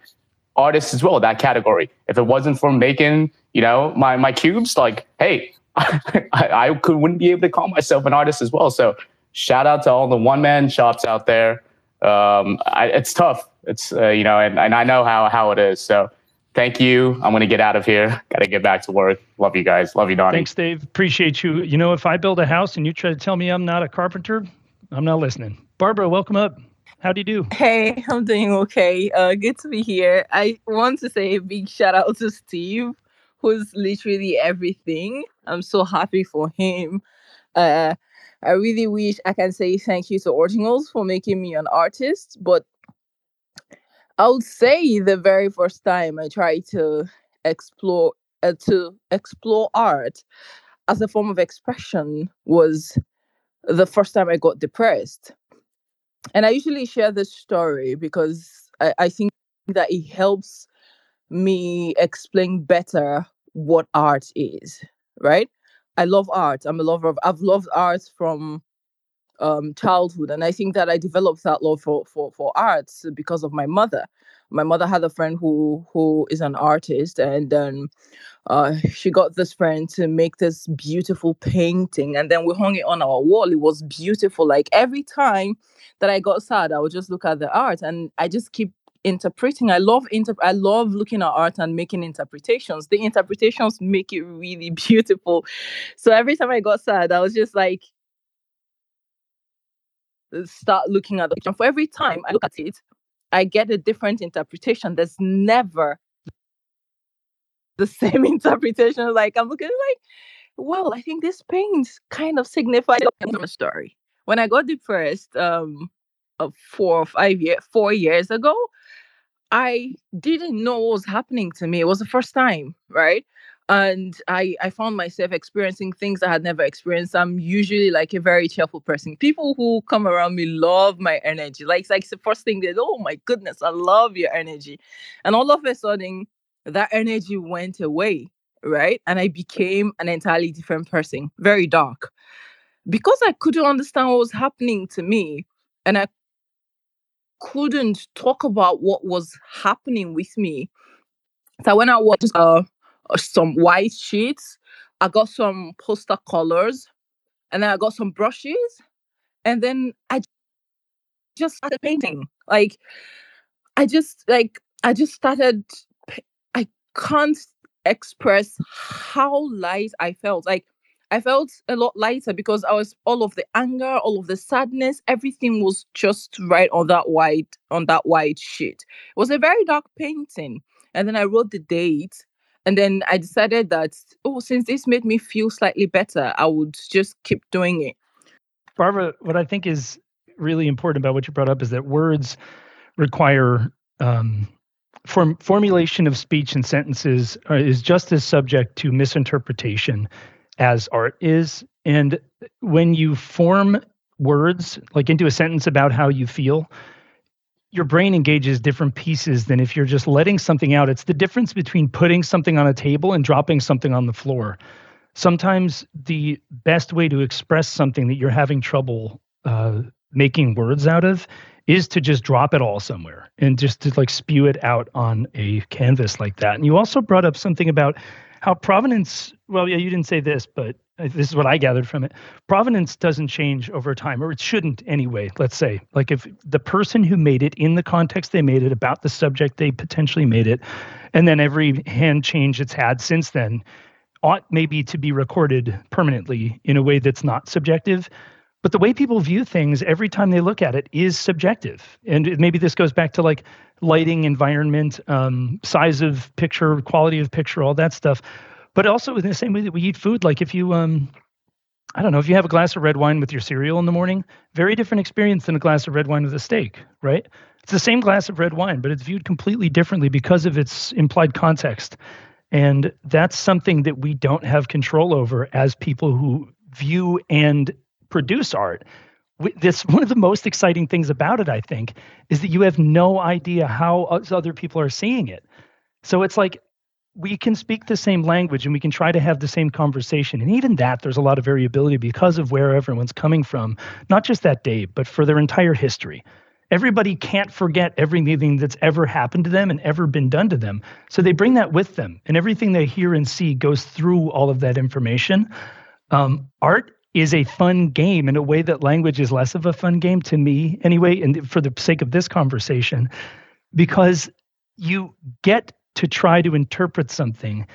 Artists as well, that category. If it wasn't for making, you know, my my cubes, like, hey, I, I could wouldn't be able to call myself an artist as well. So shout out to all the one man shops out there. Um, I, it's tough. It's uh, you know, and, and I know how how it is. So thank you. I'm gonna get out of here. Got to get back to work. Love you guys. Love you, Donnie. Thanks, Dave. Appreciate you. You know, if I build a house and you try to tell me I'm not a carpenter, I'm not listening. Barbara, welcome up. How do you do? Hey, I'm doing okay. Uh, good to be here. I want to say a big shout out to Steve, who's literally everything. I'm so happy for him. Uh, I really wish I can say thank you to Ordinals for making me an artist, but I would say the very first time I tried to explore uh, to explore art as a form of expression was the first time I got depressed. And I usually share this story because I, I think that it helps me explain better what art is, right? I love art. I'm a lover of I've loved art from um, childhood, and I think that I developed that love for for for arts because of my mother. My mother had a friend who who is an artist, and then uh, she got this friend to make this beautiful painting, and then we hung it on our wall. It was beautiful. Like every time that I got sad, I would just look at the art, and I just keep interpreting. I love inter- I love looking at art and making interpretations. The interpretations make it really beautiful. So every time I got sad, I was just like start looking at the picture. For every time I look at it, I get a different interpretation. There's never the same interpretation. Like I'm looking like, well, I think this paint kind of signifies a story. When I got depressed, um, of four or five years, four years ago, I didn't know what was happening to me. It was the first time, right? And I I found myself experiencing things I had never experienced. I'm usually like a very cheerful person. People who come around me love my energy. Like it's like the first thing they, oh my goodness, I love your energy. And all of a sudden, that energy went away, right? And I became an entirely different person, very dark. Because I couldn't understand what was happening to me, and I couldn't talk about what was happening with me. So when I watched uh, some white sheets, I got some poster colors, and then I got some brushes, and then I just started painting. Like I just like I just started. I can't express how light I felt. Like I felt a lot lighter because I was all of the anger, all of the sadness, everything was just right on that white on that white sheet. It was a very dark painting. And then I wrote the date and then I decided that oh since this made me feel slightly better, I would just keep doing it. Barbara, what I think is really important about what you brought up is that words require um, form, formulation of speech and sentences are, is just as subject to misinterpretation as art is. And when you form words like into a sentence about how you feel, your brain engages different pieces than if you're just letting something out. It's the difference between putting something on a table and dropping something on the floor. Sometimes the best way to express something that you're having trouble uh, making words out of is to just drop it all somewhere and just to like spew it out on a canvas like that. And you also brought up something about how provenance well yeah you didn't say this but this is what i gathered from it. Provenance doesn't change over time or it shouldn't anyway let's say. Like if the person who made it in the context they made it about the subject they potentially made it and then every hand change it's had since then ought maybe to be recorded permanently in a way that's not subjective. But the way people view things every time they look at it is subjective. And maybe this goes back to like lighting, environment, um, size of picture, quality of picture, all that stuff. But also in the same way that we eat food, like if you, um, I don't know, if you have a glass of red wine with your cereal in the morning, very different experience than a glass of red wine with a steak, right? It's the same glass of red wine, but it's viewed completely differently because of its implied context. And that's something that we don't have control over as people who view and produce art this one of the most exciting things about it i think is that you have no idea how other people are seeing it so it's like we can speak the same language and we can try to have the same conversation. And even that there's a lot of variability because of where everyone's coming from not just that day but for their entire history. Everybody can't forget everything that's ever happened to them and ever been done to them. So they bring that with them and everything they hear and see goes through all of that information. Um, art is a fun game in a way that language is less of a fun game to me anyway and for the sake of this conversation because you get to try to interpret something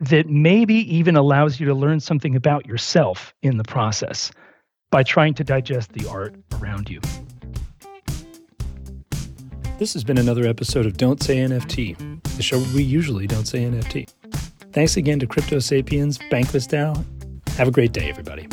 that maybe even allows you to learn something about yourself in the process by trying to digest the art around you. This has been another episode of Don't Say NFT, the show we usually don't say NFT. Thanks again to Crypto Sapiens, Bankless DAO. Have a great day, everybody.